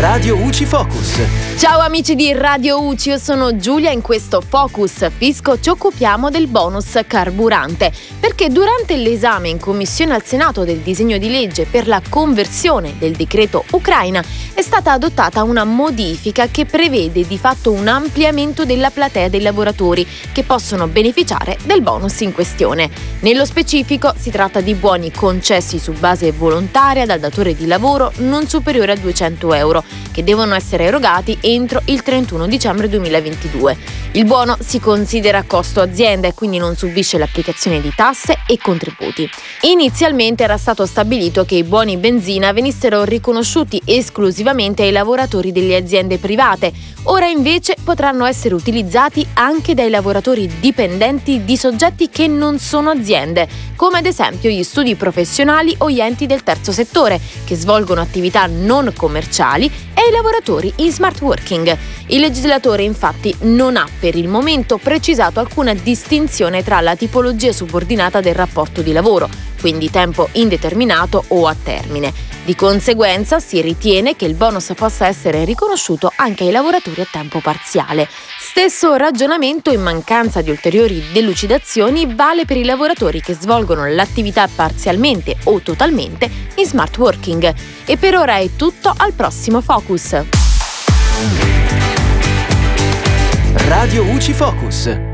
Radio UCI Focus. Ciao amici di Radio UCI, io sono Giulia. In questo Focus Fisco ci occupiamo del bonus carburante perché durante l'esame in commissione al Senato del disegno di legge per la conversione del decreto Ucraina è stata adottata una modifica che prevede di fatto un ampliamento della platea dei lavoratori che possono beneficiare del bonus in questione. Nello specifico si tratta di buoni concessi su base volontaria dal datore di lavoro non superiore a 200 euro che devono essere erogati entro il 31 dicembre 2022. Il buono si considera costo azienda e quindi non subisce l'applicazione di tasse e contributi. Inizialmente era stato stabilito che i buoni benzina venissero riconosciuti esclusivamente ai lavoratori delle aziende private, ora invece potranno essere utilizzati anche dai lavoratori dipendenti di soggetti che non sono aziende, come ad esempio gli studi professionali o gli enti del terzo settore, che svolgono attività non commerciali e i lavoratori in smart working. Il legislatore infatti non ha per il momento precisato alcuna distinzione tra la tipologia subordinata del rapporto di lavoro, quindi tempo indeterminato o a termine. Di conseguenza si ritiene che il bonus possa essere riconosciuto anche ai lavoratori a tempo parziale. Stesso ragionamento in mancanza di ulteriori delucidazioni vale per i lavoratori che svolgono l'attività parzialmente o totalmente in smart working. E per ora è tutto, al prossimo Focus. Radio UCI Focus.